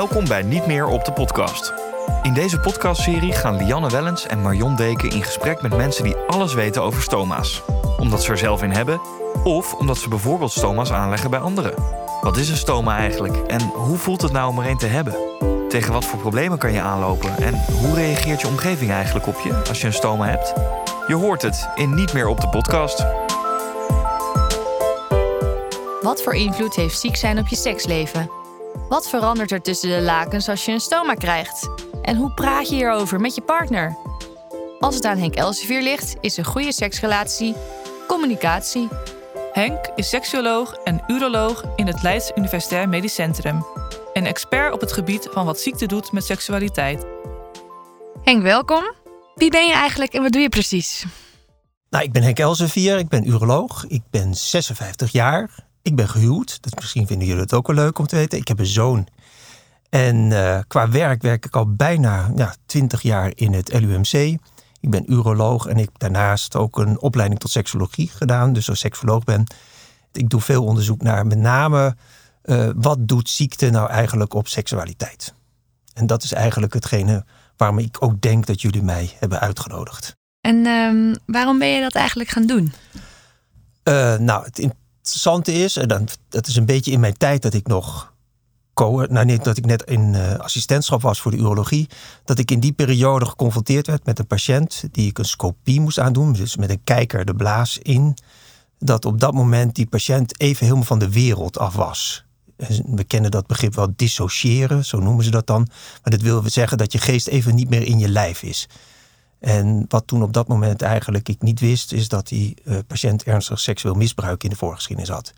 Welkom bij Niet meer op de podcast. In deze podcastserie gaan Lianne Wellens en Marion Deken in gesprek met mensen die alles weten over stoma's. Omdat ze er zelf in hebben, of omdat ze bijvoorbeeld stoma's aanleggen bij anderen. Wat is een stoma eigenlijk en hoe voelt het nou om er een te hebben? Tegen wat voor problemen kan je aanlopen en hoe reageert je omgeving eigenlijk op je als je een stoma hebt? Je hoort het in Niet meer op de podcast. Wat voor invloed heeft ziek zijn op je seksleven? Wat verandert er tussen de lakens als je een stoma krijgt? En hoe praat je hierover met je partner? Als het aan Henk Elsevier ligt, is een goede seksrelatie communicatie. Henk is seksuoloog en uroloog in het Leids Universitair Medisch Centrum. En expert op het gebied van wat ziekte doet met seksualiteit. Henk, welkom. Wie ben je eigenlijk en wat doe je precies? Nou, ik ben Henk Elsevier, ik ben uroloog. Ik ben 56 jaar. Ik ben gehuwd. Dus misschien vinden jullie het ook wel leuk om te weten. Ik heb een zoon. En uh, qua werk werk ik al bijna ja, 20 jaar in het LUMC. Ik ben uroloog en ik heb daarnaast ook een opleiding tot seksologie gedaan. Dus als seksoloog ben. Ik doe veel onderzoek naar met name uh, wat doet ziekte nou eigenlijk op seksualiteit. En dat is eigenlijk hetgene waarom ik ook denk dat jullie mij hebben uitgenodigd. En um, waarom ben je dat eigenlijk gaan doen? Uh, nou, het interessante is, en dan, dat is een beetje in mijn tijd dat ik nog nou dat ik net in uh, assistentschap was voor de urologie, dat ik in die periode geconfronteerd werd met een patiënt die ik een scopie moest aandoen, dus met een kijker de blaas in, dat op dat moment die patiënt even helemaal van de wereld af was. We kennen dat begrip wel dissociëren, zo noemen ze dat dan. Maar dat wil zeggen dat je geest even niet meer in je lijf is. En wat toen op dat moment eigenlijk ik niet wist, is dat die uh, patiënt ernstig seksueel misbruik in de voorgeschiedenis had.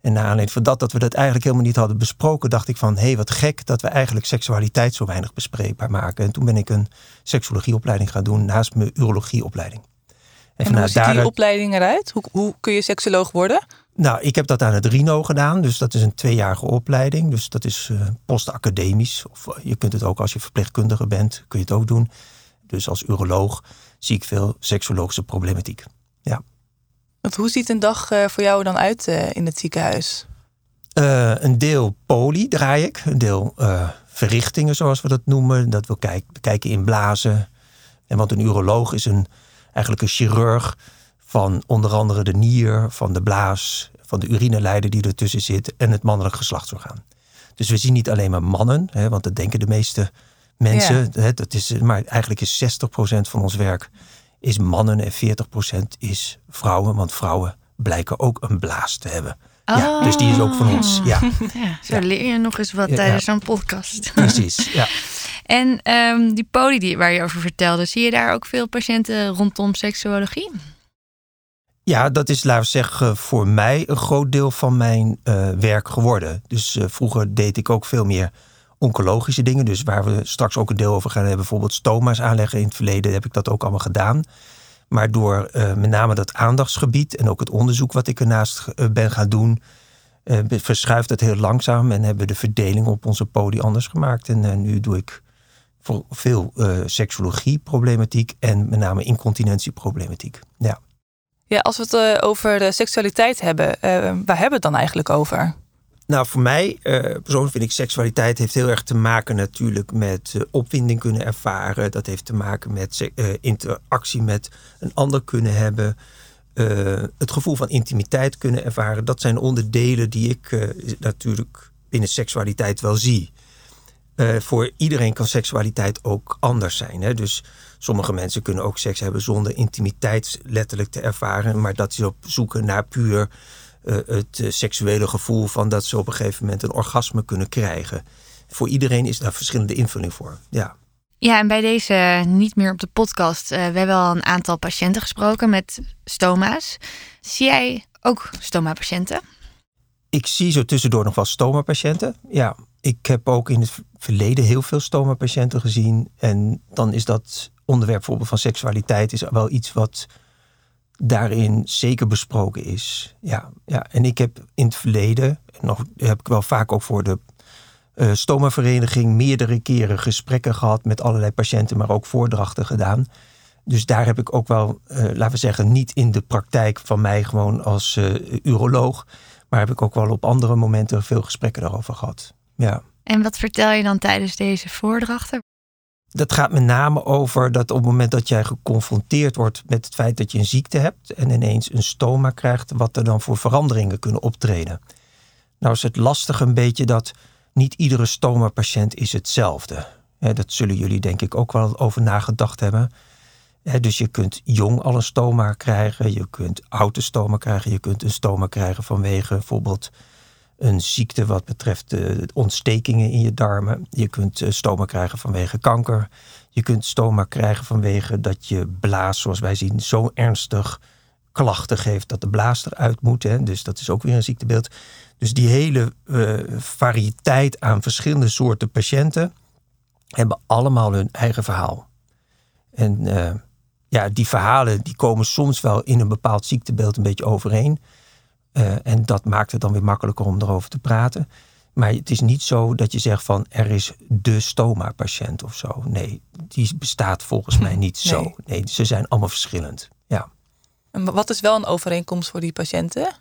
En na aanleiding van dat, dat we dat eigenlijk helemaal niet hadden besproken, dacht ik van, hé, hey, wat gek dat we eigenlijk seksualiteit zo weinig bespreekbaar maken. En toen ben ik een seksologieopleiding gaan doen naast mijn urologieopleiding. En, en hoe ziet die opleiding eruit? Hoe, hoe kun je seksoloog worden? Nou, ik heb dat aan het RINO gedaan. Dus dat is een tweejarige opleiding. Dus dat is uh, postacademisch. Of uh, je kunt het ook als je verpleegkundige bent, kun je het ook doen. Dus als uroloog zie ik veel seksologische problematiek. Ja. Want hoe ziet een dag uh, voor jou dan uit in het ziekenhuis? een deel poli draai ik. Een deel verrichtingen, zoals we dat noemen. Dat wil kijken, kijken in blazen. En want een uroloog is een, eigenlijk een chirurg van onder andere de nier, van de blaas, van de urineleider die ertussen zit en het mannelijk geslachtsorgaan. Dus we zien niet alleen maar mannen, hè, want dat denken de meeste mensen. Ja. Hè, dat is, maar eigenlijk is 60% van ons werk is mannen en 40% is vrouwen, want vrouwen blijken ook een blaas te hebben. Oh. Ja, dus die is ook van ons. Ja. ja zo leer je nog eens wat tijdens zo'n podcast. Precies, ja. En um, die poli die, waar je over vertelde, zie je daar ook veel patiënten rondom seksuologie? Ja, dat is, laten we zeggen, voor mij een groot deel van mijn uh, werk geworden. Dus uh, vroeger deed ik ook veel meer oncologische dingen. Dus waar we straks ook een deel over gaan hebben, bijvoorbeeld stoma's aanleggen in het verleden, heb ik dat ook allemaal gedaan. Maar door uh, met name dat aandachtsgebied en ook het onderzoek wat ik ernaast ben gaan doen, verschuift het heel langzaam en hebben we de verdeling op onze poli anders gemaakt. En nu doe ik voor veel seksologie problematiek en met name incontinentieproblematiek. Ja. Ja, als we het over de seksualiteit hebben, waar hebben we het dan eigenlijk over? Nou, voor mij uh, persoonlijk vind ik seksualiteit heeft heel erg te maken natuurlijk met opwinding kunnen ervaren. Dat heeft te maken met interactie met een ander kunnen hebben. het gevoel van intimiteit kunnen ervaren. Dat zijn onderdelen die ik natuurlijk binnen seksualiteit wel zie. voor iedereen kan seksualiteit ook anders zijn. Hè? Dus Sommige mensen kunnen ook seks hebben zonder intimiteit letterlijk te ervaren, maar dat is op zoeken naar puur het uh, seksuele gevoel van dat ze op een gegeven moment een orgasme kunnen krijgen. Voor iedereen is daar verschillende invulling voor. Ja. Ja, en bij deze niet meer op de podcast. Uh, we hebben al een aantal patiënten gesproken met stoma's. Zie jij ook stoma-patiënten? Ik zie zo tussendoor nog wel stoma-patiënten. Ja, ik heb ook in het verleden heel veel stoma-patiënten gezien. En dan is dat onderwerp bijvoorbeeld van seksualiteit is wel iets wat daarin zeker besproken is. Ja, ja. En ik heb in het verleden, nog heb ik wel vaak ook voor de uh, stomavereniging meerdere keren gesprekken gehad met allerlei patiënten, maar ook voordrachten gedaan. Dus daar heb ik ook wel, uh, laten we zeggen, niet in de praktijk van mij gewoon als uh, uroloog, maar heb ik ook wel op andere momenten veel gesprekken daarover gehad. Ja. En wat vertel je dan tijdens deze voordrachten? Dat gaat met name over dat op het moment dat jij geconfronteerd wordt met het feit dat je een ziekte hebt en ineens een stoma krijgt, wat er dan voor veranderingen kunnen optreden. Nou is het lastig een beetje dat niet iedere stoma-patiënt is hetzelfde. Dat zullen jullie denk ik ook wel over nagedacht hebben. Dus je kunt jong al een stoma krijgen, je kunt oude stoma krijgen, je kunt een stoma krijgen vanwege bijvoorbeeld een ziekte wat betreft de ontstekingen in je darmen. Je kunt eh, stoma krijgen vanwege kanker. Je kunt stoma krijgen vanwege dat je blaas, zoals wij zien, zo ernstig klachten geeft dat de blaas eruit moet. Hè. Dus dat is ook weer een ziektebeeld. Dus die hele uh, variëteit aan verschillende soorten patiënten hebben allemaal hun eigen verhaal. En ja, die verhalen die komen soms wel in een bepaald ziektebeeld een beetje overeen. Uh, en dat maakt het dan weer makkelijker om erover te praten. Maar het is niet zo dat je zegt van er is de stoma-patiënt of zo. Nee, die bestaat volgens mij niet nee. zo. Nee, ze zijn allemaal verschillend. Ja. En wat is wel een overeenkomst voor die patiënten?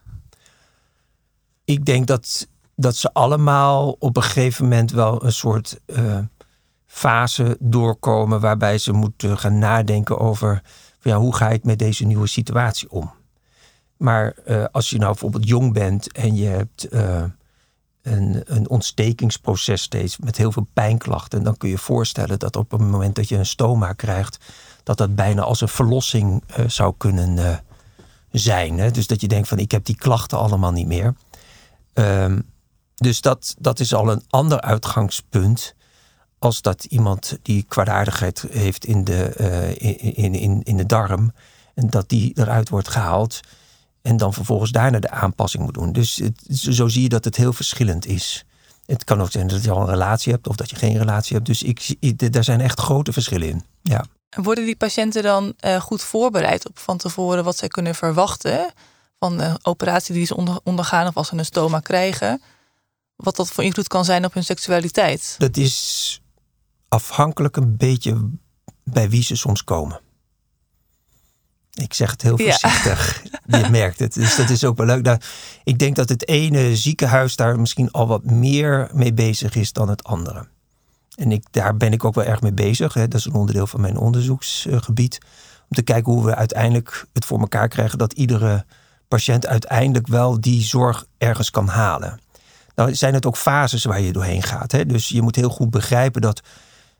Ik denk dat, dat ze allemaal op een gegeven moment wel een soort uh, fase doorkomen waarbij ze moeten gaan nadenken over ja, hoe ga ik met deze nieuwe situatie om. Maar uh, als je nou bijvoorbeeld jong bent en je hebt uh, een, een ontstekingsproces steeds met heel veel pijnklachten, dan kun je voorstellen dat op het moment dat je een stoma krijgt, dat dat bijna als een verlossing uh, zou kunnen zijn. Hè? Dus dat je denkt van ik heb die klachten allemaal niet meer. Um, dus dat, dat is al een ander uitgangspunt als dat iemand die kwaadaardigheid heeft in de, in, in, in de darm en dat die eruit wordt gehaald. En dan vervolgens daarna de aanpassing moet doen. Dus het, zo zie je dat het heel verschillend is. Het kan ook zijn dat je al een relatie hebt of dat je geen relatie hebt. Dus ik, ik, daar zijn echt grote verschillen in. Ja. Worden die patiënten dan uh, goed voorbereid op van tevoren wat zij kunnen verwachten van de operatie die ze onder, ondergaan of als ze een stoma krijgen? Wat dat voor invloed kan zijn op hun seksualiteit? Dat is afhankelijk een beetje bij wie ze soms komen. Ik zeg het heel voorzichtig. Ja. Je merkt het. Dus dat is ook wel leuk. Nou, ik denk dat het ene ziekenhuis daar misschien al wat meer mee bezig is dan het andere. En ik, daar ben ik ook wel erg mee bezig. Hè. Dat is een onderdeel van mijn onderzoeksgebied. Om te kijken hoe we uiteindelijk het voor elkaar krijgen dat iedere patiënt uiteindelijk wel die zorg ergens kan halen. Nou zijn het ook fases waar je doorheen gaat. Hè. Dus je moet heel goed begrijpen dat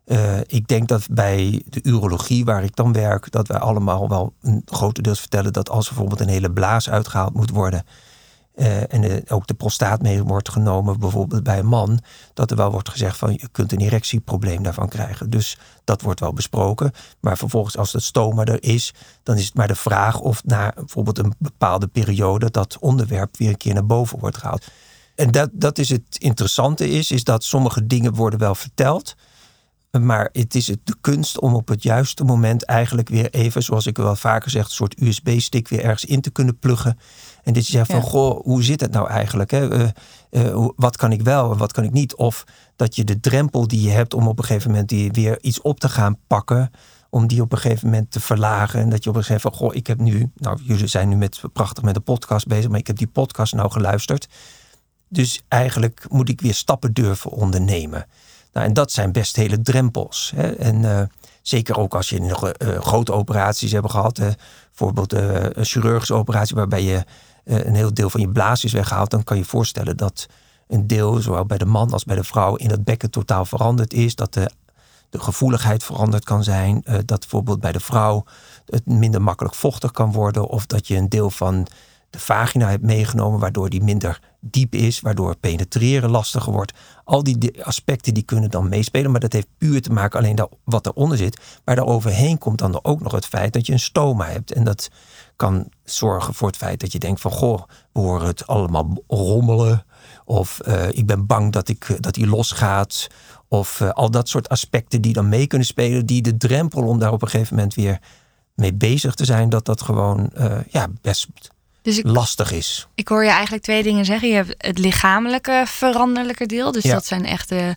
uh, ik denk dat bij de urologie, waar ik dan werk, dat wij allemaal wel een grotendeels vertellen dat als bijvoorbeeld een hele blaas uitgehaald moet worden. Uh, en ook de prostaat mee wordt genomen, bijvoorbeeld bij een man, dat er wel wordt gezegd van je kunt een erectieprobleem daarvan krijgen. Dus dat wordt wel besproken. Maar vervolgens, als het stoma er is, dan is het maar de vraag of na bijvoorbeeld een bepaalde periode dat onderwerp weer een keer naar boven wordt gehaald. En dat, dat is het interessante is, is dat sommige dingen worden wel verteld. Maar het is de kunst om op het juiste moment eigenlijk weer even, zoals ik wel vaker zeg, een soort USB-stick weer ergens in te kunnen pluggen. En dat je zegt van, goh, hoe zit het nou eigenlijk? Hè? Uh, uh, wat kan ik wel en wat kan ik niet? Of dat je de drempel die je hebt om op een gegeven moment die weer iets op te gaan pakken, om die op een gegeven moment te verlagen. En dat je op een gegeven moment van, goh, ik heb nu, nou jullie zijn nu met, prachtig met de podcast bezig, maar ik heb die podcast nou geluisterd. Dus eigenlijk moet ik weer stappen durven ondernemen. Nou, en dat zijn best hele drempels. Hè? En uh, zeker ook als je nog uh, grote operaties hebt gehad. Bijvoorbeeld een chirurgische operatie waarbij je een heel deel van je blaas is weggehaald. Dan kan je voorstellen dat een deel, zowel bij de man als bij de vrouw, in dat bekken totaal veranderd is. Dat de, de gevoeligheid veranderd kan zijn. dat bijvoorbeeld bij de vrouw het minder makkelijk vochtig kan worden. Of dat je een deel van de vagina hebt meegenomen, waardoor die minder diep is, waardoor penetreren lastiger wordt. Al die aspecten die kunnen dan meespelen, maar dat heeft puur te maken alleen dat wat eronder zit. Maar daaroverheen komt dan ook nog het feit dat je een stoma hebt. En dat kan zorgen voor het feit dat je denkt van goh, we horen het allemaal rommelen. Of uh, ik ben bang dat, ik, dat die losgaat. Of uh, al dat soort aspecten die dan mee kunnen spelen, die de drempel om daar op een gegeven moment weer mee bezig te zijn, dat dat gewoon ja, best dus ik, lastig is. Ik hoor je eigenlijk twee dingen zeggen. Je hebt het lichamelijke veranderlijke deel. Dus dat zijn echt de,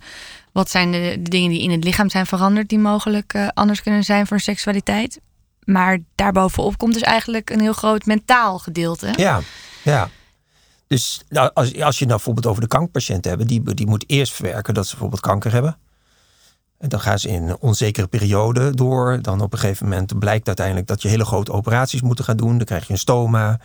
wat zijn de, de, dingen die in het lichaam zijn veranderd, die mogelijk uh, anders kunnen zijn voor seksualiteit. Maar daarbovenop komt dus eigenlijk een heel groot mentaal gedeelte. Ja, ja. dus nou, als, als je nou bijvoorbeeld over de kankerpatiënten hebt, die, die moet eerst verwerken dat ze bijvoorbeeld kanker hebben. En dan gaan ze in een onzekere periode door. Dan op een gegeven moment blijkt uiteindelijk dat je hele grote operaties moet gaan doen. Dan krijg je een stoma.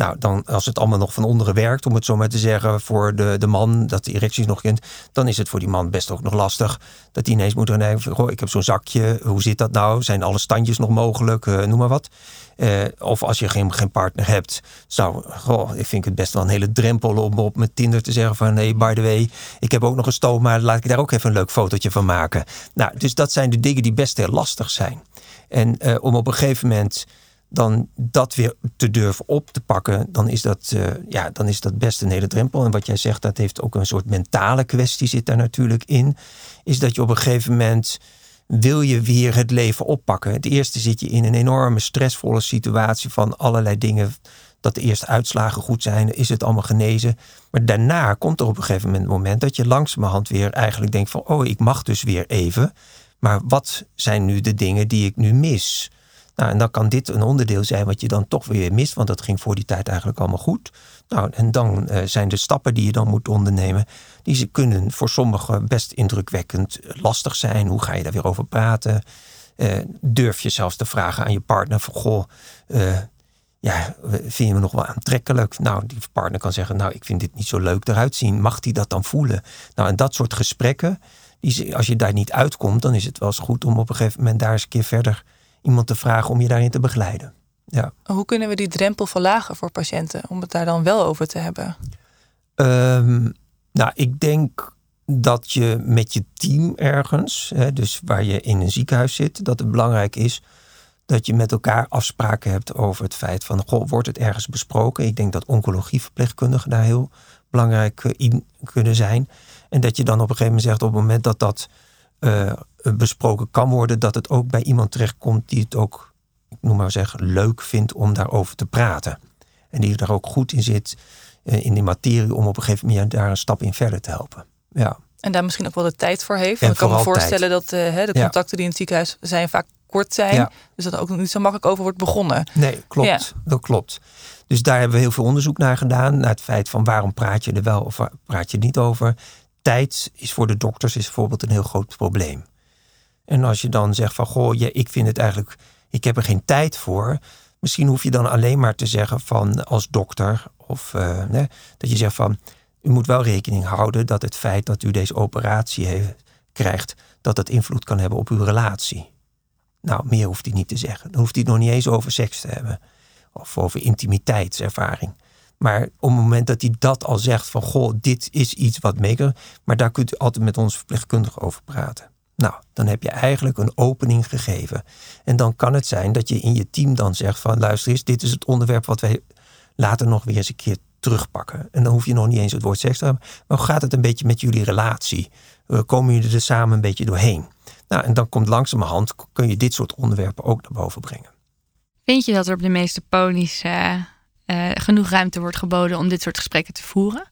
Nou, dan als het allemaal nog van onderen werkt, om het zo maar te zeggen, voor de, de man, dat de erecties nog kent, dan is het voor die man best ook nog lastig. Dat hij ineens moet goh, ik heb zo'n zakje, hoe zit dat nou? Zijn alle standjes nog mogelijk? Uh, noem maar wat. Uh, of als je geen, geen partner hebt, zou, goh, ik vind het best wel een hele drempel om op met Tinder te zeggen van, nee, by the way, ik heb ook nog een stoma, laat ik daar ook even een leuk fotootje van maken. Nou, dus dat zijn de dingen die best heel lastig zijn. En uh, om op een gegeven moment dan dat weer te durven op te pakken, dan is dat, uh, ja, dan is dat best een hele drempel. En wat jij zegt, dat heeft ook een soort mentale kwestie zit daar natuurlijk in. Is dat je op een gegeven moment wil je weer het leven oppakken. Het eerste zit je in een enorme stressvolle situatie van allerlei dingen. Dat de eerste uitslagen goed zijn, is het allemaal genezen. Maar daarna komt er op een gegeven moment moment dat je langzamerhand weer eigenlijk denkt van, oh, ik mag dus weer even. Maar wat zijn nu de dingen die ik nu mis? Nou, en dan kan dit een onderdeel zijn wat je dan toch weer mist, want dat ging voor die tijd eigenlijk allemaal goed. Nou, en dan uh, zijn de stappen die je dan moet ondernemen, die ze kunnen voor sommigen best indrukwekkend lastig zijn. Hoe ga je daar weer over praten? Uh, durf je zelfs te vragen aan je partner van, goh, uh, ja, vind je me nog wel aantrekkelijk? Nou, die partner kan zeggen, nou, ik vind dit niet zo leuk eruit zien. Mag die dat dan voelen? Nou, en dat soort gesprekken, die, als je daar niet uitkomt, dan is het wel eens goed om op een gegeven moment daar eens een keer verder iemand te vragen om je daarin te begeleiden. Ja. Hoe kunnen we die drempel verlagen voor patiënten om het daar dan wel over te hebben? Um, nou, ik denk dat je met je team ergens, hè, dus waar je in een ziekenhuis zit, dat het belangrijk is dat je met elkaar afspraken hebt over het feit van, goh, wordt het ergens besproken? Ik denk dat oncologieverpleegkundigen daar heel belangrijk eh, in kunnen zijn. En dat je dan op een gegeven moment zegt, op het moment dat dat uh, besproken kan worden, dat het ook bij iemand terechtkomt die het ook, ik noem maar zeggen, leuk vindt om daarover te praten. En die er ook goed in zit, uh, in die materie, om op een gegeven moment daar een stap in verder te helpen. Ja. En daar misschien ook wel de tijd voor heeft. Want ik kan me voorstellen tijd. dat uh, de contacten ja. die in het ziekenhuis zijn vaak kort zijn. Ja. Dus dat er ook niet zo makkelijk over wordt begonnen. Nee, klopt. Ja. Dat klopt. Dus daar hebben we heel veel onderzoek naar gedaan. Naar het feit van waarom praat je er wel of praat je er niet over tijd is voor de dokters is bijvoorbeeld een heel groot probleem. En als je dan zegt van goh, ja, ik vind het eigenlijk, ik heb er geen tijd voor. Misschien hoef je dan alleen maar te zeggen van als dokter of nee, dat je zegt van u moet wel rekening houden dat het feit dat u deze operatie heeft, krijgt, dat dat invloed kan hebben op uw relatie. Nou, meer hoeft hij niet te zeggen. Dan hoeft hij het nog niet eens over seks te hebben. Of over intimiteitservaring. Maar op het moment dat hij dat al zegt van goh, dit is iets wat meeker, maar daar kunt u altijd met ons verpleegkundige over praten. Nou, dan heb je eigenlijk een opening gegeven. En dan kan het zijn dat je in je team dan zegt van luister eens, dit is het onderwerp wat wij later nog weer eens een keer terugpakken. En dan hoef je nog niet eens het woord seks te hebben, maar hoe gaat het een beetje met jullie relatie? Komen jullie er samen een beetje doorheen? Nou, en dan komt langzamerhand, kun je dit soort onderwerpen ook naar boven brengen. Vind je dat er op de meeste ponies uh, uh, genoeg ruimte wordt geboden om dit soort gesprekken te voeren?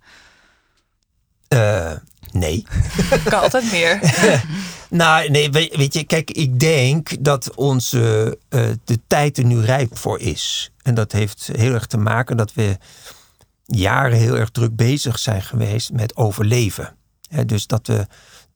Uh, nee. kan altijd meer. nou, nee, weet je, kijk, ik denk dat onze uh, de tijd er nu rijp voor is. En dat heeft heel erg te maken dat we jaren heel erg druk bezig zijn geweest met overleven. He, dus dat we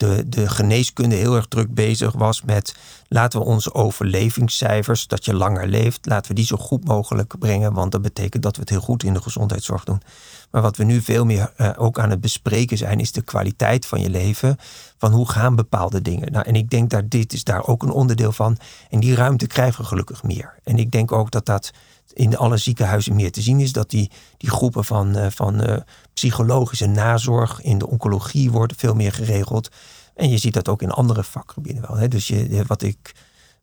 de, de geneeskunde heel erg druk bezig was met laten we onze overlevingscijfers, dat je langer leeft, laten we die zo goed mogelijk brengen, want dat betekent dat we het heel goed in de gezondheidszorg doen. Maar wat we nu veel meer uh, ook aan het bespreken zijn, is de kwaliteit van je leven. Van hoe gaan bepaalde dingen. Nou, en ik denk dat dit is daar ook een onderdeel van. En die ruimte krijgen we gelukkig meer. En ik denk ook dat dat in alle ziekenhuizen meer te zien is. Dat die, die groepen van, uh, van uh, psychologische nazorg in de oncologie worden veel meer geregeld. En je ziet dat ook in andere vakgebieden wel. Hè. Dus je, wat ik.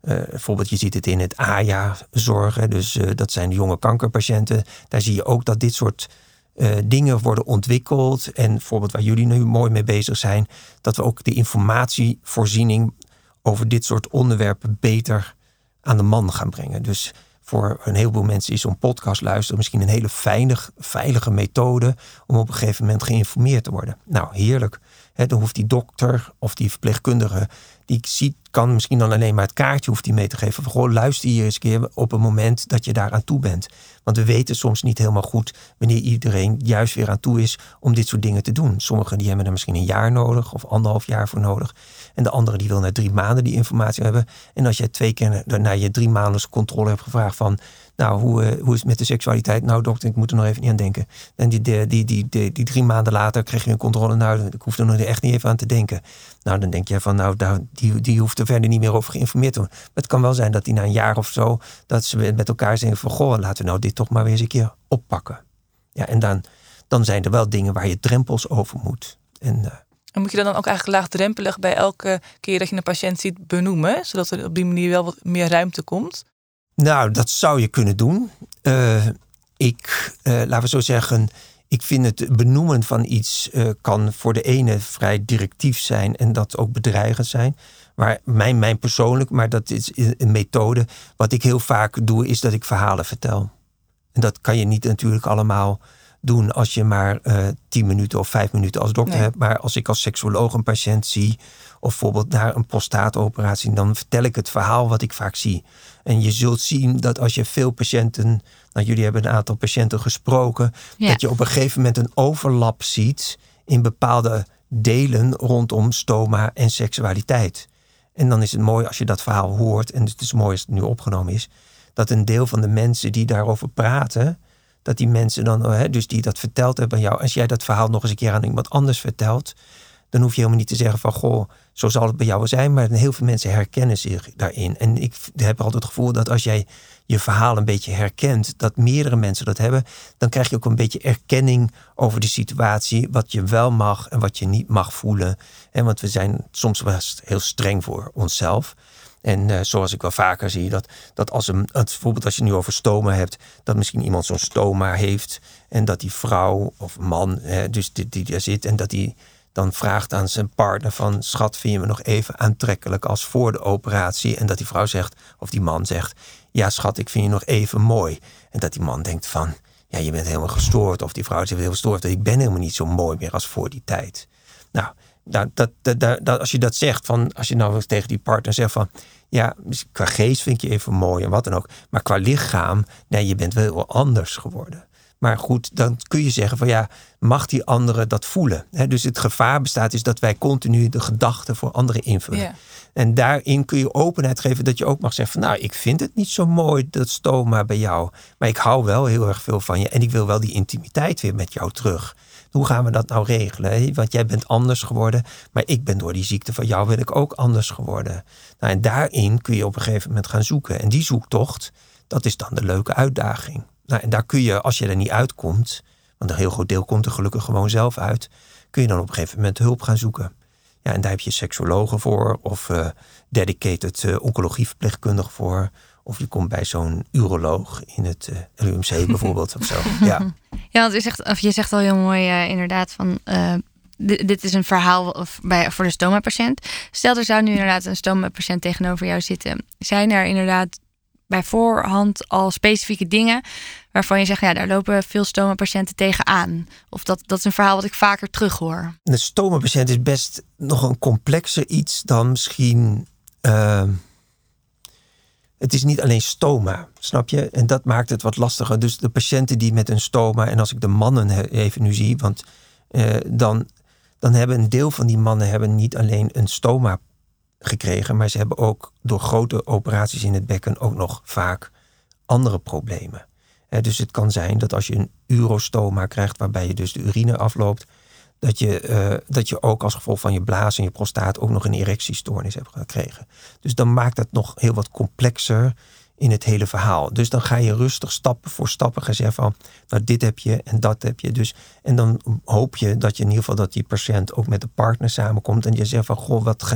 Uh, bijvoorbeeld, je ziet het in het AJA-zorg. Dus dat zijn jonge kankerpatiënten. Daar zie je ook dat dit soort dingen worden ontwikkeld. En bijvoorbeeld waar jullie nu mooi mee bezig zijn. Dat we ook de informatievoorziening over dit soort onderwerpen beter aan de man gaan brengen. Dus voor een heleboel mensen is zo'n podcast luisteren misschien een hele fijne, veilige methode om op een gegeven moment geïnformeerd te worden. Nou, heerlijk. dan hoeft die dokter of die verpleegkundige, die ziet, kan misschien dan alleen maar het kaartje hoeft hij mee te geven. Van, goh, luister hier eens een keer op een moment dat je daar aan toe bent. Want we weten soms niet helemaal goed wanneer iedereen juist weer aan toe is om dit soort dingen te doen. Sommigen die hebben er misschien een jaar nodig of anderhalf jaar voor nodig. En de anderen die wil na drie maanden die informatie hebben. En als jij twee keer na je drie maanden controle hebt gevraagd van nou, hoe, uh, hoe is het met de seksualiteit? Nou, dokter, ik moet er nog even niet aan denken. En die, die, die, die, die, drie maanden later kreeg je een controle. Nou, ik hoef er nog echt niet even aan te denken. Nou, dan denk je van, nou, die, die hoeft er verder niet meer over geïnformeerd te worden. Maar het kan wel zijn dat die na een jaar of zo, dat ze met elkaar zeggen van, goh, laten we nou dit toch maar weer eens een keer oppakken. Ja, en dan, dan zijn er wel dingen waar je drempels over moet. En, uh, en moet je dan ook eigenlijk laagdrempelig bij elke keer dat je een patiënt ziet benoemen, zodat er op die manier wel wat meer ruimte komt? Nou, dat zou je kunnen doen. Uh, ik, uh, laten we zo zeggen, ik vind het benoemen van iets uh, kan voor de ene vrij directief zijn en dat ook bedreigend zijn. Maar mijn, mijn persoonlijk, maar dat is een methode. Wat ik heel vaak doe, is dat ik verhalen vertel. En dat kan je niet natuurlijk allemaal doen als je maar tien minuten of vijf minuten als dokter hebt. Maar als ik als seksuoloog een patiënt zie, of bijvoorbeeld naar een prostaatoperatie, dan vertel ik het verhaal wat ik vaak zie. En je zult zien dat als je veel patiënten, nou jullie hebben een aantal patiënten gesproken, dat je op een gegeven moment een overlap ziet in bepaalde delen rondom stoma en seksualiteit. En dan is het mooi als je dat verhaal hoort, en het is mooi als het nu opgenomen is, dat een deel van de mensen die daarover praten, dat die mensen dan, dus die dat verteld hebben aan jou, als jij dat verhaal nog eens een keer aan iemand anders vertelt, dan hoef je helemaal niet te zeggen van goh, zo zal het bij jou zijn. Maar heel veel mensen herkennen zich daarin. En ik heb altijd het gevoel dat als jij je verhaal een beetje herkent, dat meerdere mensen dat hebben, dan krijg je ook een beetje erkenning over de situatie, wat je wel mag en wat je niet mag voelen. En want we zijn soms wel heel streng voor onszelf. En uh, zoals ik wel vaker zie, dat, dat als een, bijvoorbeeld als je nu over stoma hebt, dat misschien iemand zo'n stoma heeft en dat die vrouw of man, dus die, die daar zit en dat die dan vraagt aan zijn partner van schat, vind je me nog even aantrekkelijk als voor de operatie? En dat die vrouw zegt, of die man zegt, ja schat, ik vind je nog even mooi. En dat die man denkt van, ja, je bent helemaal gestoord. Of die vrouw zegt heel gestoord, ik ben helemaal niet zo mooi meer als voor die tijd. Nou, dat, dat, dat, als je dat zegt, van, als je nou tegen die partner zegt van, ja, qua geest vind je even mooi en wat dan ook. Maar qua lichaam, nee, je bent wel heel anders geworden. Maar goed, dan kun je zeggen van ja, mag die andere dat voelen? dus het gevaar bestaat is dat wij continu de gedachten voor anderen invullen. En daarin kun je openheid geven dat je ook mag zeggen van nou, ik vind het niet zo mooi dat stoma bij jou. Maar ik hou wel heel erg veel van je en ik wil wel die intimiteit weer met jou terug. Hoe gaan we dat nou regelen? Want jij bent anders geworden, maar ik ben door die ziekte van jou ben ik ook anders geworden. Nou, en daarin kun je op een gegeven moment gaan zoeken. En die zoektocht, dat is dan de leuke uitdaging. Nou, en daar kun je, als je er niet uitkomt, want een heel groot deel komt er gelukkig gewoon zelf uit, kun je dan op een gegeven moment hulp gaan zoeken. Ja, en daar heb je seksologen voor, of uh, dedicated uh, oncologieverpleegkundige voor. Of je komt bij zo'n uroloog in het uh, eh, LUMC bijvoorbeeld of zo. Ja, ja want je zegt, of je zegt al heel mooi inderdaad van... dit is een verhaal bij, voor de stoma-patiënt. Stel, er zou nu inderdaad een stoma-patiënt tegenover jou zitten. Zijn er inderdaad bij voorhand al specifieke dingen waarvan je zegt, ja, daar lopen veel stoma-patiënten tegenaan? Of dat, dat is een verhaal wat ik vaker terughoor. De stoma-patiënt is best nog een complexer iets dan misschien. Uh, het is niet alleen stoma, snap je? En dat maakt het wat lastiger. Dus de patiënten die met een stoma, en als ik de mannen even nu zie, want uh, dan, dan hebben een deel van die mannen hebben niet alleen een stoma gekregen, maar ze hebben ook door grote operaties in het bekken ook nog vaak andere problemen. dus het kan zijn dat als je een urostoma krijgt, waarbij je dus de urine afloopt, dat je, uh, dat je ook als gevolg van je blaas en je prostaat ook nog een erectiestoornis hebt gekregen. Dus dan maakt het nog heel wat complexer in het hele verhaal. Dus dan ga je rustig stappen voor stappen gaan zeggen van, nou dit heb je en dat heb je. Dus, en dan hoop je dat je in ieder geval dat die patiënt ook met de partner samenkomt en je zegt van, goh, wat,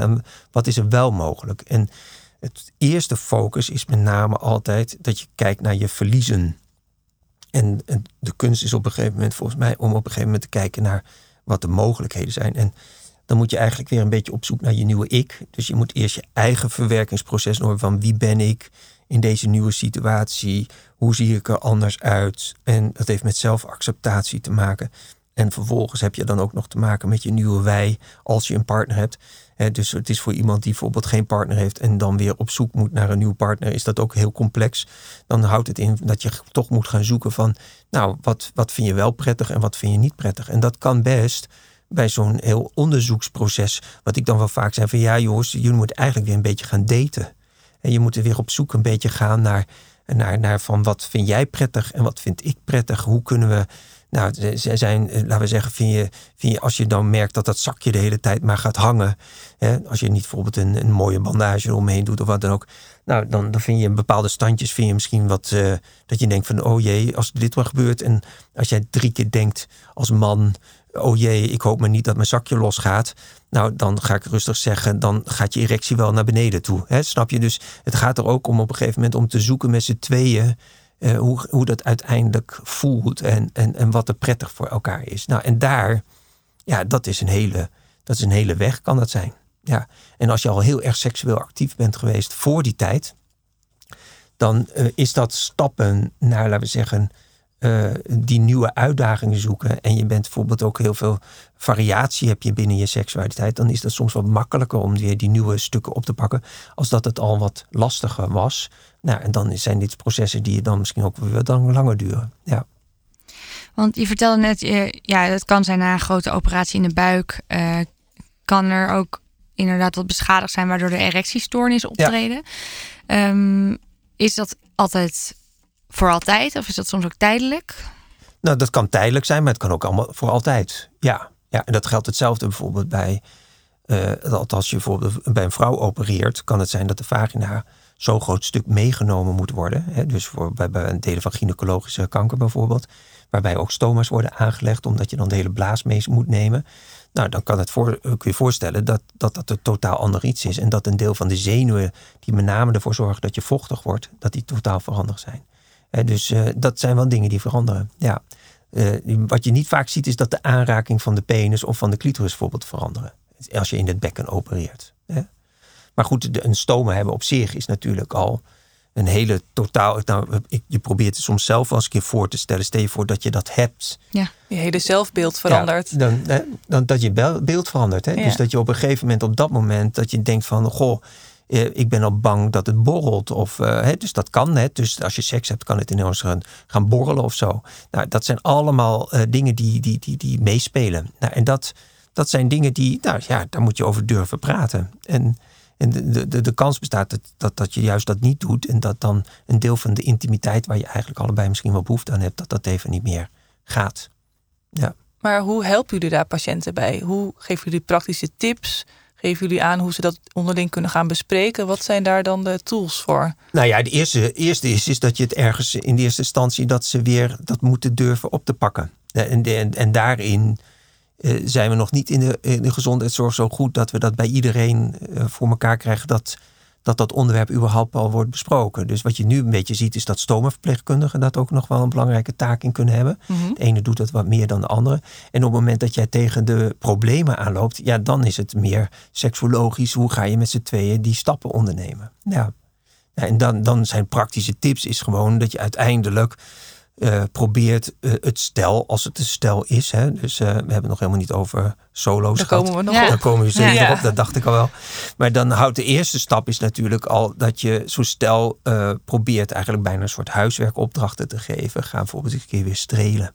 wat is er wel mogelijk? En het eerste focus is met name altijd dat je kijkt naar je verliezen. En, en de kunst is op een gegeven moment volgens mij om op een gegeven moment te kijken naar wat de mogelijkheden zijn. En dan moet je eigenlijk weer een beetje op zoek naar je nieuwe ik. Dus je moet eerst je eigen verwerkingsproces horen van wie ben ik, in deze nieuwe situatie? Hoe zie ik er anders uit? En dat heeft met zelfacceptatie te maken. En vervolgens heb je dan ook nog te maken met je nieuwe wij als je een partner hebt. dus het is voor iemand die bijvoorbeeld geen partner heeft en dan weer op zoek moet naar een nieuwe partner, is dat ook heel complex. Dan houdt het in dat je toch moet gaan zoeken van, nou, wat, wat vind je wel prettig en wat vind je niet prettig. En dat kan best bij zo'n heel onderzoeksproces, wat ik dan wel vaak zeg van, ja jongens, jullie moeten eigenlijk weer een beetje gaan daten. En je moet er weer op zoek een beetje gaan naar, naar, naar van wat vind jij prettig en wat vind ik prettig. Hoe kunnen we nou, ze zijn, eh, laten we zeggen, vind je, vind je, als je dan merkt dat dat zakje de hele tijd maar gaat hangen. Hè, als je niet bijvoorbeeld een, een mooie bandage eromheen doet of wat dan ook. Nou, dan, dan vind je bepaalde standjes, vind je misschien wat, uh, dat je denkt van, oh jee, als dit wel gebeurt. En als jij drie keer denkt als man, oh jee, ik hoop maar niet dat mijn zakje losgaat. Nou, dan ga ik rustig zeggen, dan gaat je erectie wel naar beneden toe. Hè, snap je? Dus het gaat er ook om op een gegeven moment om te zoeken met z'n tweeën uh, hoe, hoe dat uiteindelijk voelt en, en, en wat er prettig voor elkaar is. Nou, en daar, ja, dat is een hele, dat is een hele weg, kan dat zijn. Ja. En als je al heel erg seksueel actief bent geweest voor die tijd, dan uh, is dat stappen naar, laten we zeggen, uh, die nieuwe uitdagingen zoeken. En je bent bijvoorbeeld ook heel veel variatie heb je binnen je seksualiteit. Dan is dat soms wat makkelijker om die, die nieuwe stukken op te pakken. Als dat het al wat lastiger was. Nou, en dan zijn dit processen die dan misschien ook weer dan langer duren. Ja. Want je vertelde net, ja, het kan zijn na een grote operatie in de buik. Uh, kan er ook inderdaad wat beschadigd zijn, waardoor de erectiestoornis optreden. Ja. Um, is dat altijd voor altijd of is dat soms ook tijdelijk? Nou, dat kan tijdelijk zijn, maar het kan ook allemaal voor altijd. Ja, ja en dat geldt hetzelfde bijvoorbeeld bij. Uh, als je bijvoorbeeld bij een vrouw opereert, kan het zijn dat de vagina zo'n groot stuk meegenomen moet worden. Hè, dus voor, bij, bij een delen van gynaecologische kanker bijvoorbeeld. Waarbij ook stoma's worden aangelegd, omdat je dan de hele blaas mee moet nemen. Nou, dan kan het voor, kun je voorstellen dat, dat dat een totaal ander iets is. En dat een deel van de zenuwen, die met name ervoor zorgen dat je vochtig wordt, dat die totaal veranderd zijn. Dus uh, dat zijn wel dingen die veranderen. Ja. Uh, wat je niet vaak ziet, is dat de aanraking van de penis of van de clitoris bijvoorbeeld veranderen. Als je in het bekken opereert. Hè. Maar goed, een stoma hebben op zich is natuurlijk al een hele totaal. Nou, je probeert het soms zelf als een keer voor te stellen. Stel je voor dat je dat hebt. Ja, je hele zelfbeeld verandert. Ja, dan, dan, dat je beeld verandert. Hè? Ja. Dus dat je op een gegeven moment, op dat moment, dat je denkt van, goh, eh, ik ben al bang dat het borrelt. Of, uh, hè, dus dat kan net. Dus als je seks hebt, kan het ineens gaan, gaan borrelen of zo. Nou, dat zijn allemaal uh, dingen die, die, die, die meespelen. Nou, en dat, dat zijn dingen die, nou ja, daar moet je over durven praten. En en de, de, de kans bestaat dat, dat, dat je juist dat niet doet. En dat dan een deel van de intimiteit waar je eigenlijk allebei misschien wel behoefte aan hebt, dat dat even niet meer gaat. Ja. Maar hoe helpen jullie daar patiënten bij? Hoe geven jullie praktische tips? Geven jullie aan hoe ze dat onderling kunnen gaan bespreken? Wat zijn daar dan de tools voor? Nou ja, de eerste, eerste is, is dat je het ergens in de eerste instantie dat ze weer dat moeten durven op te pakken. En, en, en daarin uh, zijn we nog niet in de, in de gezondheidszorg zo goed dat we dat bij iedereen uh, voor elkaar krijgen dat, dat dat onderwerp überhaupt al wordt besproken. Dus wat je nu een beetje ziet is dat stomenverpleegkundigen dat ook nog wel een belangrijke taak in kunnen hebben. Mm -hmm. De ene doet dat wat meer dan de andere. En op het moment dat jij tegen de problemen aanloopt, ja, dan is het meer seksologisch. Hoe ga je met z'n tweeën die stappen ondernemen? Ja. ja en dan, dan zijn praktische tips is gewoon dat je uiteindelijk uh, probeert uh, het stel, als het een stel is. Hè, dus uh, we hebben het nog helemaal niet over solo's Daar komen we nog ja. Daar komen we zeker ja. op, dat dacht ik al wel. Maar dan houdt de eerste stap is natuurlijk al dat je zo'n stel probeert eigenlijk bijna een soort huiswerkopdrachten te geven. Ga bijvoorbeeld een keer weer strelen.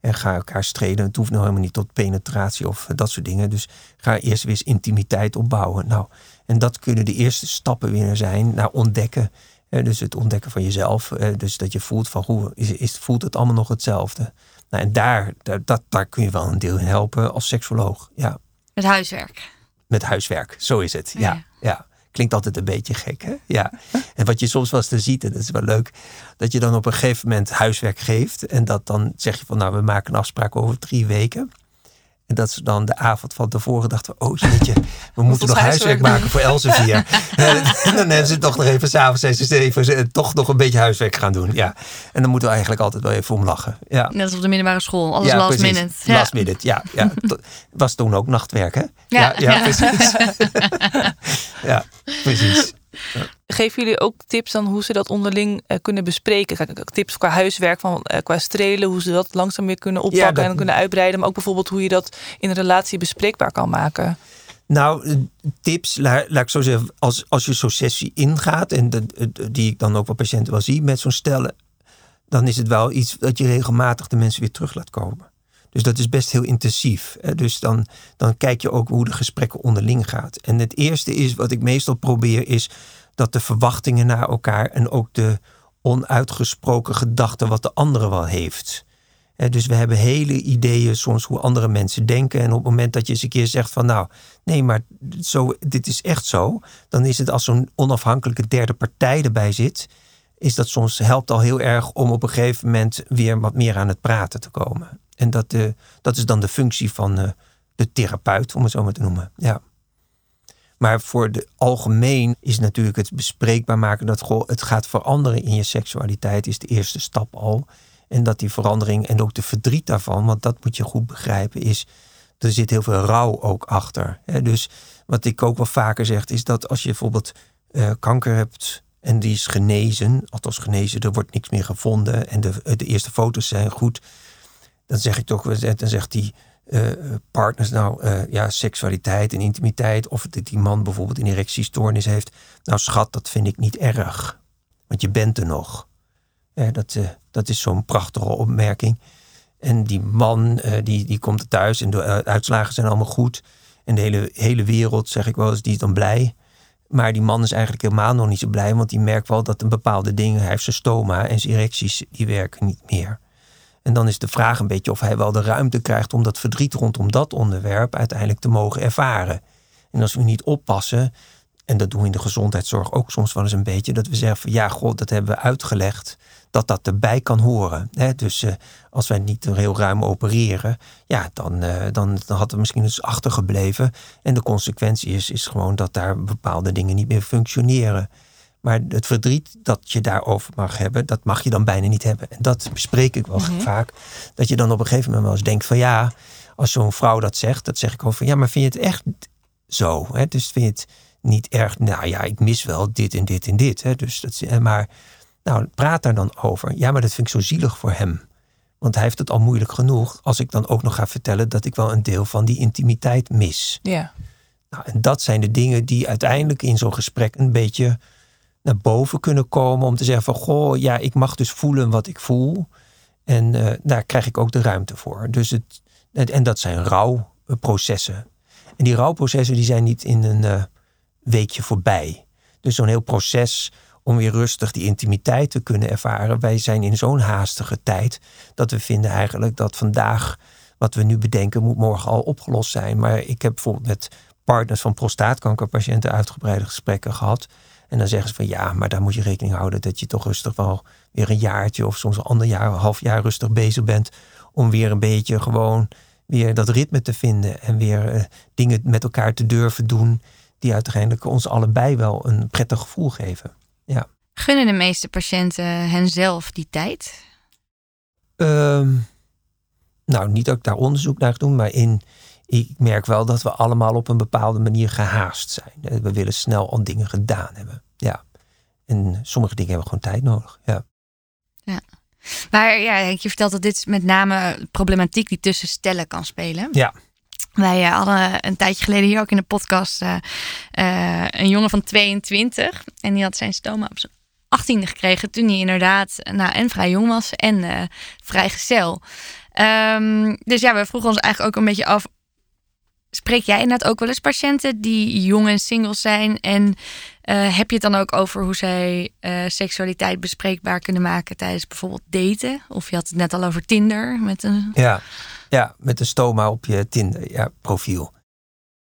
En ga elkaar strelen. Het hoeft nog helemaal niet tot penetratie of dat soort dingen. Dus ga eerst weer eens intimiteit opbouwen. Nou, en dat kunnen de eerste stappen weer zijn naar ontdekken dus het ontdekken van jezelf. dus dat je voelt van hoe is, is, voelt het allemaal nog hetzelfde. Nou, en daar, daar, dat, daar kun je wel een deel in helpen als seksoloog. Ja. Met huiswerk. Met huiswerk, zo is het. Ja, ja. ja. Klinkt altijd een beetje gek, hè? Ja. En wat je soms wel eens ziet, en dat is wel leuk, dat je dan op een gegeven moment huiswerk geeft. En dat dan zeg je van, nou, we maken een afspraak over drie weken. En dat ze dan de avond van tevoren dachten: oh jeetje, we moeten nog huiswerk maken voor Elsevier. en dan hebben ze toch nog even s'avonds even toch nog een beetje huiswerk gaan doen. Ja. En dan moeten we eigenlijk altijd wel even om lachen. Ja. Net als op de middelbare school, alles ja, last precies. minute. Ja. Last minute, ja. ja. Was toen ook nachtwerk, hè? Ja, ja, ja precies. ja, precies. Geven jullie ook tips dan hoe ze dat onderling uh, kunnen bespreken? Tips qua huiswerk, van, uh, qua strelen, hoe ze dat langzaam weer kunnen oppakken ja, dat... en kunnen uitbreiden. Maar ook bijvoorbeeld hoe je dat in een relatie bespreekbaar kan maken. Nou, eh, tips, laat, laat ik zo zeggen, als, als je zo'n sessie ingaat, en de- die ik dan ook wel patiënten wel zie met zo'n stellen, dan is het wel iets dat je regelmatig de mensen weer terug laat komen. Dus dat is best heel intensief. Dus dan, dan kijk je ook hoe de gesprekken onderling gaat. En het eerste is, wat ik meestal probeer, is dat de verwachtingen naar elkaar en ook de onuitgesproken gedachten wat de andere wel heeft. Dus we hebben hele ideeën soms hoe andere mensen denken. En op het moment dat je eens een keer zegt van nou, nee, maar zo, dit is echt zo. Dan is het als zo'n onafhankelijke derde partij erbij zit. Is dat soms helpt al heel erg om op een gegeven moment weer wat meer aan het praten te komen. En dat, eh, dat is dan de functie van eh, de therapeut, om het zo maar te noemen. Ja. Maar voor de algemeen is natuurlijk het bespreekbaar maken dat het gaat veranderen in je seksualiteit, is de eerste stap al. En dat die verandering en ook de verdriet daarvan, want dat moet je goed begrijpen, is er zit heel veel rouw ook achter. Hè. Dus wat ik ook wel vaker zeg, is dat als je bijvoorbeeld eh, kanker hebt en die is genezen, althans genezen, er wordt niks meer gevonden en de, de eerste foto's zijn goed, dan zeg ik toch, dan zegt die eh, partners nou, eh, ja, seksualiteit en intimiteit, of dat die man bijvoorbeeld een erectiestoornis heeft, nou schat, dat vind ik niet erg, want je bent er nog. Dat, dat is zo'n prachtige opmerking. En die man, die, die komt thuis en de uitslagen zijn allemaal goed. En de hele, hele wereld, zeg ik wel eens, die is dan blij. Maar die man is eigenlijk helemaal nog niet zo blij, want die merkt wel dat een bepaalde dingen, hij heeft zijn stoma en zijn erecties, die werken niet meer. En dan is de vraag een beetje of hij wel de ruimte krijgt om dat verdriet rondom dat onderwerp uiteindelijk te mogen ervaren. En als we niet oppassen, en dat doen we in de gezondheidszorg ook soms wel eens een beetje, dat we zeggen van ja, god, dat hebben we uitgelegd, dat dat erbij kan horen. Hè? Dus eh, als wij niet heel ruim opereren, ja, dan, eh, dan, dan had er misschien iets achtergebleven. En de consequentie is, is gewoon dat daar bepaalde dingen niet meer functioneren. Maar het verdriet dat je daarover mag hebben, dat mag je dan bijna niet hebben. En dat bespreek ik wel vaak. Dat je dan op een gegeven moment wel eens denkt van ja, als zo'n vrouw dat zegt, dat zeg ik ook van ja, maar vind je het echt zo? Hè? Dus vind je het niet erg, nou ja, ik mis wel dit en dit en dit. Hè? Dus dat, eh, maar nou, praat daar dan over. Ja, maar dat vind ik zo zielig voor hem. Want hij heeft het al moeilijk genoeg. Als ik dan ook nog ga vertellen dat ik wel een deel van die intimiteit mis. Ja. Nou, en dat zijn de dingen die uiteindelijk in zo'n gesprek een beetje naar boven kunnen komen. Om te zeggen van, goh, ja, ik mag dus voelen wat ik voel. En eh, daar krijg ik ook de ruimte voor. Dus het, en dat zijn rouwprocessen. En die rouwprocessen die zijn niet in een eh, weekje voorbij. Dus zo'n heel proces om weer rustig die intimiteit te kunnen ervaren. Wij zijn in zo'n haastige tijd dat we vinden eigenlijk dat vandaag wat we nu bedenken moet morgen al opgelost zijn. Maar ik heb bijvoorbeeld met partners van prostaatkankerpatiënten uitgebreide gesprekken gehad. En dan zeggen ze van ja, maar daar moet je rekening houden dat je toch rustig wel weer een jaartje of soms een ander jaar, een half jaar rustig bezig bent. Om weer een beetje gewoon weer dat ritme te vinden. En weer eh, dingen met elkaar te durven doen. Die uiteindelijk ons allebei wel een prettig gevoel geven. Ja. Gunnen de meeste patiënten henzelf die tijd? Ehm, nou, niet dat ik daar onderzoek naar doe, maar in, ik merk wel dat we allemaal op een bepaalde manier gehaast zijn. Eh, We willen snel al dingen gedaan hebben. Ja. En sommige dingen hebben gewoon tijd nodig. Ja. Maar ja, je vertelt dat dit met name problematiek die tussen stellen kan spelen. Ja. Wij eh, hadden een tijdje geleden hier ook in de podcast eh, een jongen van 22. En die had zijn stoma op zijn 18e gekregen. Toen hij inderdaad nou, en vrij jong was en eh vrijgezel. Ehm, dus ja, we vroegen ons eigenlijk ook een beetje af. Spreek jij inderdaad ook wel eens patiënten die jong en single zijn? En eh, heb je het dan ook over hoe zij eh, seksualiteit bespreekbaar kunnen maken tijdens bijvoorbeeld daten? Of je had het net al over Tinder met een. Ja, ja met een stoma op je Tinder ja, profiel.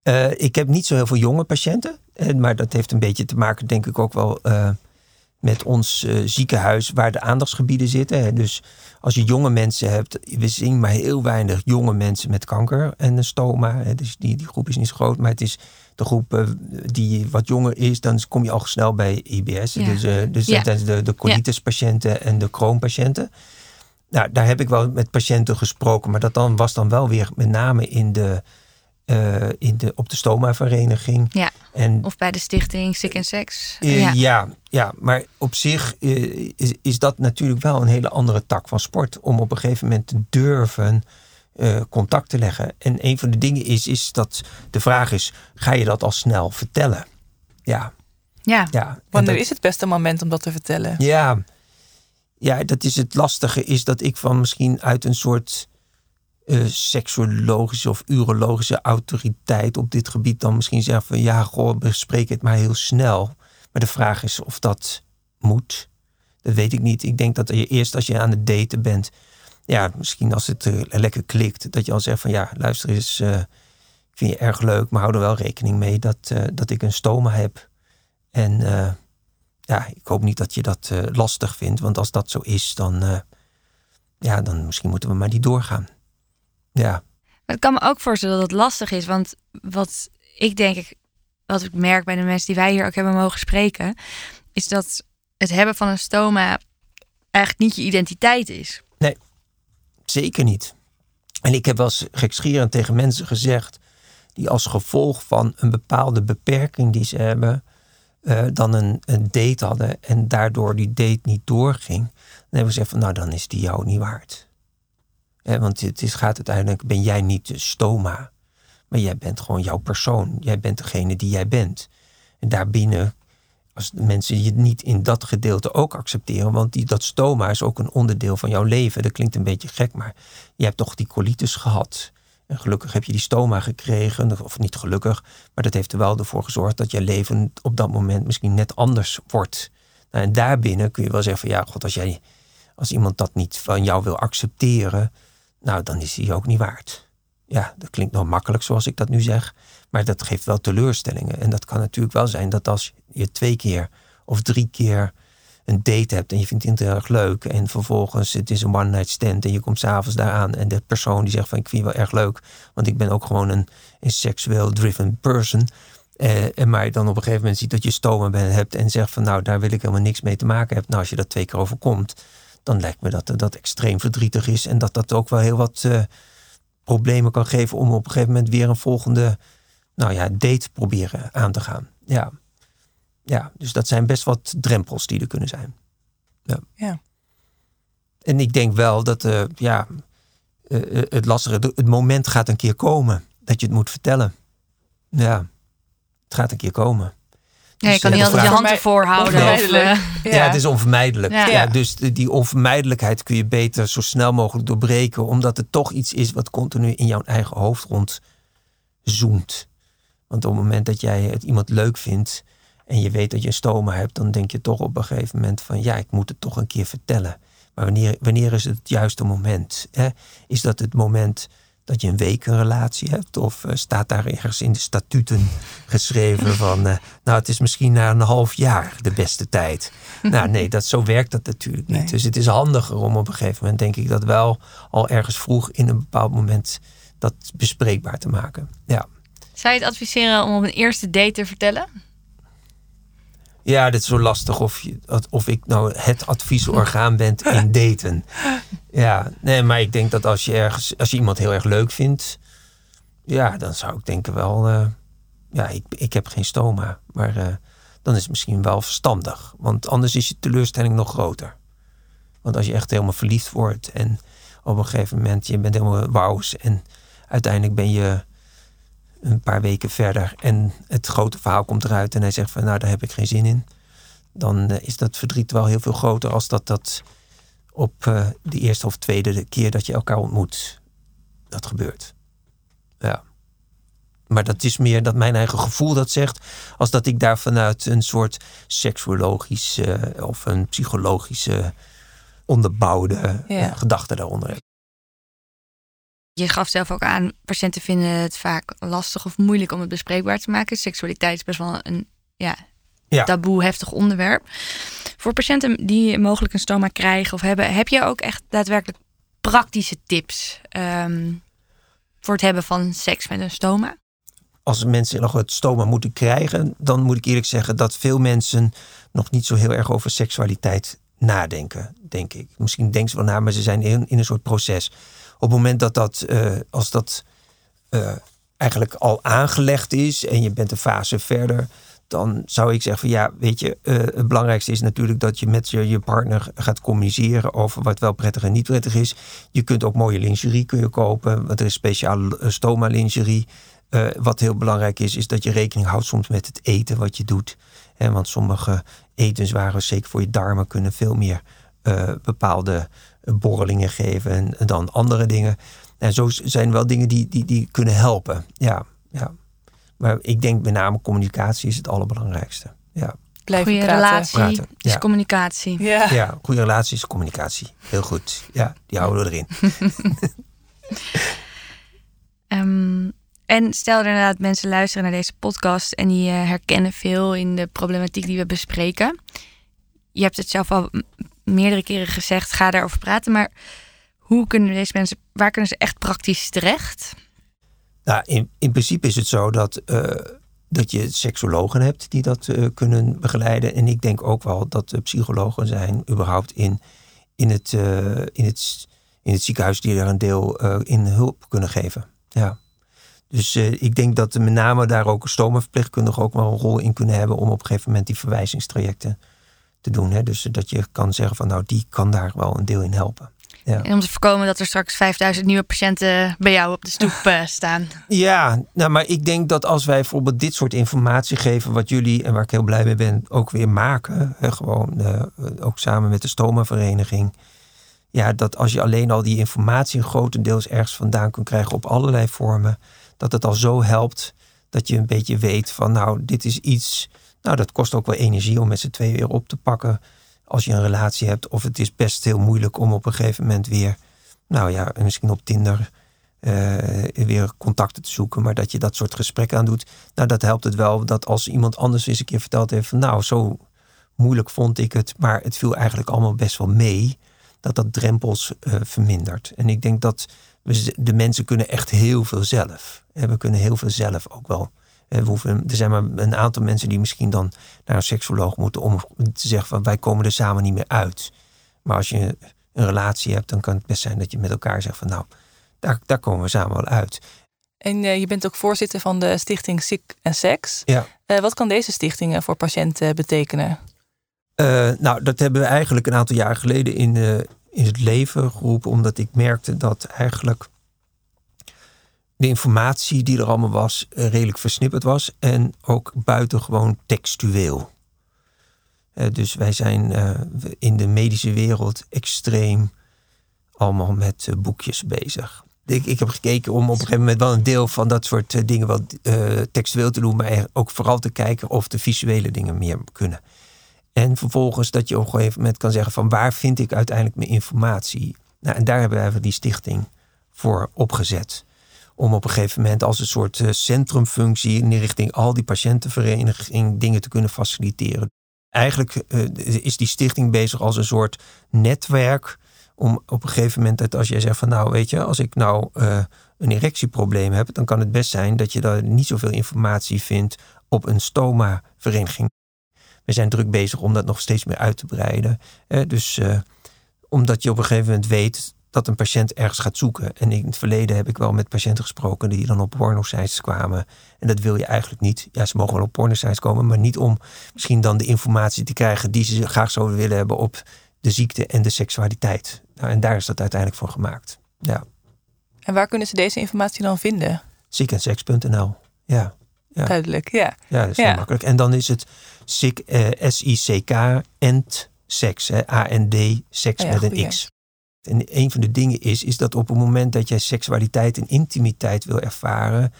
Eh, ik heb niet zo heel veel jonge patiënten. Maar dat heeft een beetje te maken, denk ik, ook wel met ons eh, ziekenhuis waar de aandachtsgebieden zitten. hè. Dus als je jonge mensen hebt, we zien maar heel weinig jonge mensen met kanker en een stoma. hè. Dus die, die groep is niet zo groot, maar het is de groep eh, die wat jonger is, dan kom je al snel bij IBS. Ja. Dus, eh, dus Ja. dat is de, de colitis-patiënten en de Crohn-patiënten. Nou, daar heb ik wel met patiënten gesproken, maar dat dan was dan wel weer met name in de, eh, in de, op de stoma-vereniging. Ja. En Of bij de stichting Sick and Sex. eh, ja. Ja, maar op zich eh, is, is dat natuurlijk wel een hele andere tak van sport. Om op een gegeven moment te durven eh, contact te leggen. En een van de dingen is, is dat de vraag is: ga je dat al snel vertellen? Ja. Ja. ja. Wanneer dat- is het beste moment om dat te vertellen? Ja. ja, dat is het lastige, is dat ik van misschien uit een soort eh seksuologische of urologische autoriteit op dit gebied dan misschien zeg van ja, goh, bespreek het maar heel snel. Maar de vraag is of dat moet. Dat weet ik niet. Ik denk dat je eerst als je aan het daten bent, ja, misschien als het eh, lekker klikt, dat je al zegt van ja, luister eens, eh, ik vind je erg leuk, maar hou er wel rekening mee dat, dat ik een stoma heb. En ja, ik hoop niet dat je dat lastig vindt, want als dat zo is, dan, ja, dan misschien moeten we maar niet doorgaan. Ja, Maar ik kan me ook voorstellen dat het lastig is. Want wat ik denk, ik- wat ik merk bij de mensen die wij hier ook hebben mogen spreken, is dat het hebben van een stoma eigenlijk niet je identiteit is. zeker niet. En ik heb wel eens gekschierend tegen mensen gezegd die als gevolg van een bepaalde beperking die ze hebben, eh, dan een, een date hadden en daardoor die date niet doorging. Dan hebben we gezegd van nou dan is die jou niet waard. Want het is, gaat uiteindelijk, ben jij niet de stoma, maar jij bent gewoon jouw persoon. Jij bent degene die jij bent. En daarbinnen, als mensen je niet in dat gedeelte ook accepteren, want die, dat stoma is ook een onderdeel van jouw leven. Dat klinkt een beetje gek, maar je hebt toch die colitis gehad. En gelukkig heb je die stoma gekregen, of niet gelukkig, maar dat heeft er wel ervoor gezorgd dat je leven op dat moment misschien net anders wordt. Nou, en daarbinnen kun je wel zeggen van ja, god, als jij, als iemand dat niet van jou wil accepteren, nou dan is hij ook niet waard. Ja, dat klinkt nog makkelijk zoals ik dat nu zeg, maar dat geeft wel teleurstellingen. En dat kan natuurlijk wel zijn dat als je twee keer of drie keer een date hebt en je vindt het heel erg leuk en vervolgens het is een one night stand en je komt s'avonds daar aan en de persoon die zegt van ik vind je wel erg leuk, want ik ben ook gewoon een, een seksueel driven person. Eh, en maar dan op een gegeven moment ziet dat je stoma bent, hebt en zegt van nou daar wil ik helemaal niks mee te maken hebben. Nou als je dat twee keer overkomt, dan lijkt me dat dat extreem verdrietig is en dat dat ook wel heel wat eh, problemen kan geven om op een gegeven moment weer een volgende nou ja, date proberen aan te gaan. Ja. ja, dus dat zijn best wat drempels die er kunnen zijn. Ja. Ja. En ik denk wel dat eh, ja, eh, het lastige, het moment gaat een keer komen dat je het moet vertellen. Ja, het gaat een keer komen. Ja, je Dus, kan eh, niet altijd je hand ervoor houden. Eh, Ja. het is onvermijdelijk. Ja. Ja. dus die onvermijdelijkheid kun je beter zo snel mogelijk doorbreken, omdat het toch iets is wat continu in jouw eigen hoofd rondzoemt. Want op het moment dat jij het iemand leuk vindt en je weet dat je een stoma hebt, dan denk je toch op een gegeven moment van ja, ik moet het toch een keer vertellen. Maar wanneer, wanneer is het het juiste moment? Hè? Is dat het moment dat je een week een relatie hebt? Of eh, staat daar ergens in de statuten geschreven van, eh, nou het is misschien na een half jaar de beste tijd. nou nee, dat, zo werkt dat natuurlijk niet. Nee. Dus het is handiger om op een gegeven moment, denk ik, dat wel al ergens vroeg in een bepaald moment dat bespreekbaar te maken. Ja. Zou je het adviseren om op een eerste date te vertellen? Ja, dit is zo lastig of, je, of ik nou het adviesorgaan ben in daten. Ja, nee, maar ik denk dat als je ergens, als je iemand heel erg leuk vindt, ja, dan zou ik denken wel, eh, ja, ik, ik heb geen stoma, maar eh, dan is het misschien wel verstandig, want anders is je teleurstelling nog groter. Want als je echt helemaal verliefd wordt en op een gegeven moment je bent helemaal wauws en uiteindelijk ben je een paar weken verder en het grote verhaal komt eruit en hij zegt van nou daar heb ik geen zin in. Dan eh, is dat verdriet wel heel veel groter als dat dat op eh, de eerste of tweede keer dat je elkaar ontmoet dat gebeurt. Ja. Maar dat is meer dat mijn eigen gevoel dat zegt, als dat ik daar vanuit een soort seksuologische of een psychologische onderbouwde Ja. eh, gedachte daaronder heb. Je gaf zelf ook aan, patiënten vinden het vaak lastig of moeilijk om het bespreekbaar te maken. Seksualiteit is best wel een ja, Ja. taboe, heftig onderwerp. Voor patiënten die mogelijk een stoma krijgen of hebben, heb je ook echt daadwerkelijk praktische tips ehm, voor het hebben van seks met een stoma? als mensen nog het stoma moeten krijgen, dan moet ik eerlijk zeggen dat veel mensen nog niet zo heel erg over seksualiteit nadenken, denk ik. Misschien denken ze wel na, maar ze zijn in, in een soort proces. Op het moment dat dat, eh, als dat eh, eigenlijk al aangelegd is en je bent een fase verder, dan zou ik zeggen van ja, weet je, uh, het belangrijkste is natuurlijk dat je met je, je partner gaat communiceren over wat wel prettig en niet prettig is. Je kunt ook mooie lingerie kun je kopen, want er is speciale eh, stoma lingerie. Wat heel belangrijk is, is dat je rekening houdt soms met het eten wat je doet. Want sommige etenswaren, zeker voor je darmen, kunnen veel meer bepaalde borrelingen geven en, dan andere dingen. En zo zijn wel dingen die, die, die kunnen helpen. Ja, ja. Maar ik denk met name communicatie is het allerbelangrijkste. Ja. Blijven goede praten. relatie praten. is communicatie. Ja. ja, goede relatie is communicatie. Heel goed. Ja, die houden we erin. um, en stel er inderdaad mensen luisteren naar deze podcast en die uh, herkennen veel in de problematiek die we bespreken. Je hebt het zelf al meerdere keren gezegd, ga daarover praten. Maar hoe kunnen deze mensen, waar kunnen ze echt praktisch terecht? Nou, in, in principe is het zo dat, uh, dat je seksologen hebt die dat uh, kunnen begeleiden. En ik denk ook wel dat er psychologen zijn, überhaupt in, in, het, uh, in, het, in het ziekenhuis, die daar een deel in hulp kunnen geven. Ja. Dus ik denk dat met name daar ook stomenverpleegkundigen ook wel een rol in kunnen hebben om op een gegeven moment die verwijzingstrajecten te doen. Hè? Dus dat je kan zeggen van nou, die kan daar wel een deel in helpen. Ja. En om te voorkomen dat er straks 5000 nieuwe patiënten bij jou op de stoep uh, staan. Ja, nou, maar ik denk dat als wij bijvoorbeeld dit soort informatie geven, wat jullie, en waar ik heel blij mee ben, ook weer maken, hè, gewoon uh, ook samen met de Stoma-vereniging. Ja, dat als je alleen al die informatie grotendeels ergens vandaan kunt krijgen op allerlei vormen, dat het al zo helpt dat je een beetje weet van nou, dit is iets nou, dat kost ook wel energie om met z'n tweeën weer op te pakken. Als je een relatie hebt. Of het is best heel moeilijk om op een gegeven moment weer. Nou ja, misschien op Tinder. Uh, weer contacten te zoeken. Maar dat je dat soort gesprekken aan doet. Nou, dat helpt het wel. Dat als iemand anders eens een keer verteld heeft. Nou, zo moeilijk vond ik het. Maar het viel eigenlijk allemaal best wel mee. Dat dat drempels uh, vermindert. En ik denk dat we, de mensen kunnen echt heel veel zelf. En we kunnen heel veel zelf ook wel we hoeven, er zijn maar een aantal mensen die misschien dan naar een seksoloog moeten om te zeggen van wij komen er samen niet meer uit. Maar als je een relatie hebt, dan kan het best zijn dat je met elkaar zegt van nou, daar, daar komen we samen wel uit. En uh, je bent ook voorzitter van de stichting Sick en Seks. Ja. Uh, wat kan deze stichting voor patiënten betekenen? Uh, nou, dat hebben we eigenlijk een aantal jaar geleden in, in het leven geroepen, omdat ik merkte dat eigenlijk de informatie die er allemaal was eh, redelijk versnipperd was en ook buitengewoon textueel. Uh, dus wij zijn uh, in de medische wereld extreem allemaal met boekjes bezig. Ik, ik, heb gekeken om op een gegeven moment wel een deel van dat soort dingen wel textueel te doen, maar ook vooral te kijken of de visuele dingen meer kunnen. En vervolgens dat je op een gegeven moment kan zeggen van waar vind ik uiteindelijk mijn informatie? Nou, en daar hebben we die stichting voor opgezet om op een gegeven moment als een soort eh, centrumfunctie in richting al die patiëntenvereniging dingen te kunnen faciliteren. Eigenlijk uh, is die stichting bezig als een soort netwerk om op een gegeven moment dat als jij zegt van nou weet je, als ik nou uh, een erectieprobleem heb, dan kan het best zijn dat je daar niet zoveel informatie vindt op een stoma-vereniging. We zijn druk bezig om dat nog steeds meer uit te breiden. dus omdat je op een gegeven moment weet dat een patiënt ergens gaat zoeken. En in het verleden heb ik wel met patiënten gesproken die dan op pornosites kwamen. En dat wil je eigenlijk niet. Ja, ze mogen wel op pornosites komen, maar niet om misschien dan de informatie te krijgen die ze graag zouden willen hebben op de ziekte en de seksualiteit. Nou, en daar is dat uiteindelijk voor gemaakt. Ja. En waar kunnen ze deze informatie dan vinden? Ziekenseks.nl. Ja. ja. Duidelijk, ja. Ja, dat is heel makkelijk. En dan is het SIC, eh, S-I-C-K, END, seks, A-N-D, seks oh met een X. En een van de dingen is, is dat op het moment dat jij seksualiteit en intimiteit wil ervaren,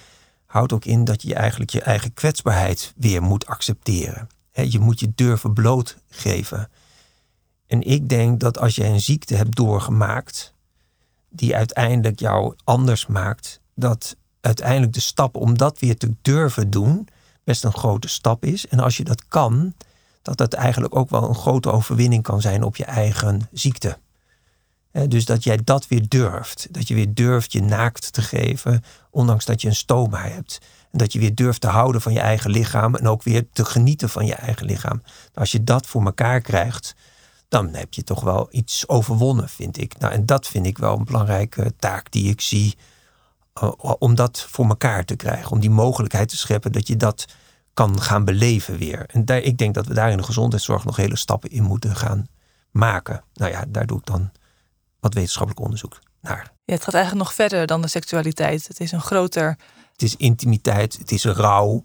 houdt ook in dat je eigenlijk je eigen kwetsbaarheid weer moet accepteren. je moet je durven blootgeven. En ik denk dat als jij een ziekte hebt doorgemaakt, die uiteindelijk jou anders maakt, dat uiteindelijk de stap om dat weer te durven doen best een grote stap is. En als je dat kan, dat dat eigenlijk ook wel een grote overwinning kan zijn op je eigen ziekte dus dat jij dat weer durft. Dat je weer durft je naakt te geven, ondanks dat je een stoma hebt. En dat je weer durft te houden van je eigen lichaam en ook weer te genieten van je eigen lichaam. Als je dat voor elkaar krijgt, dan heb je toch wel iets overwonnen, vind ik. Nou, en dat vind ik wel een belangrijke taak die ik zie. Uh, om dat voor elkaar te krijgen. Om die mogelijkheid te scheppen dat je dat kan gaan beleven weer. En daar, ik denk dat we daar in de gezondheidszorg nog hele stappen in moeten gaan maken. Nou ja, daar doe ik dan wat wetenschappelijk onderzoek naar. Ja, het gaat eigenlijk nog verder dan de seksualiteit. Het is een groter. Het is intimiteit, het is rouw.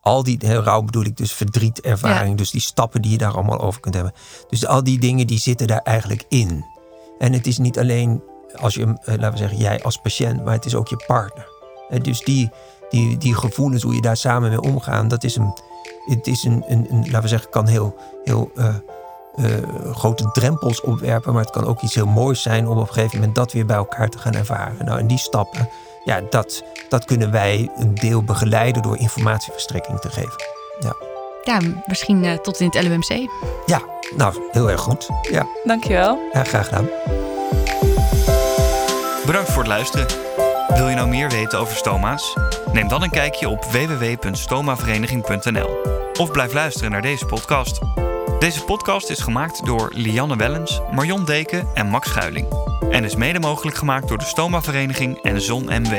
Al die rouw bedoel ik dus verdriet, ervaring. Dus die stappen die je daar allemaal over kunt hebben. Dus al die dingen die zitten daar eigenlijk in. En het is niet alleen als je, eh, laten we zeggen, jij als patiënt, maar het is ook je partner. Eh, dus die, die, die gevoelens, hoe je daar samen mee omgaat, dat is een, het is een, een, een laten we zeggen, kan heel, heel uh, uh, grote drempels opwerpen, maar het kan ook iets heel moois zijn om op een gegeven moment dat weer bij elkaar te gaan ervaren. Nou, en die stappen, ja, dat, dat kunnen wij een deel begeleiden door informatieverstrekking te geven. Ja. Ja, misschien uh, tot in het LUMC. Ja, nou, heel erg goed. Ja. Dankjewel. Ja, graag gedaan. Bedankt voor het luisteren. Wil je nou meer weten over stoma's? Neem dan een kijkje op www.stomavereniging.nl of blijf luisteren naar deze podcast. Deze podcast is gemaakt door Lianne Wellens, Marion Deken en Max Schuiling en is mede mogelijk gemaakt door de Stoma Vereniging en Zon MW.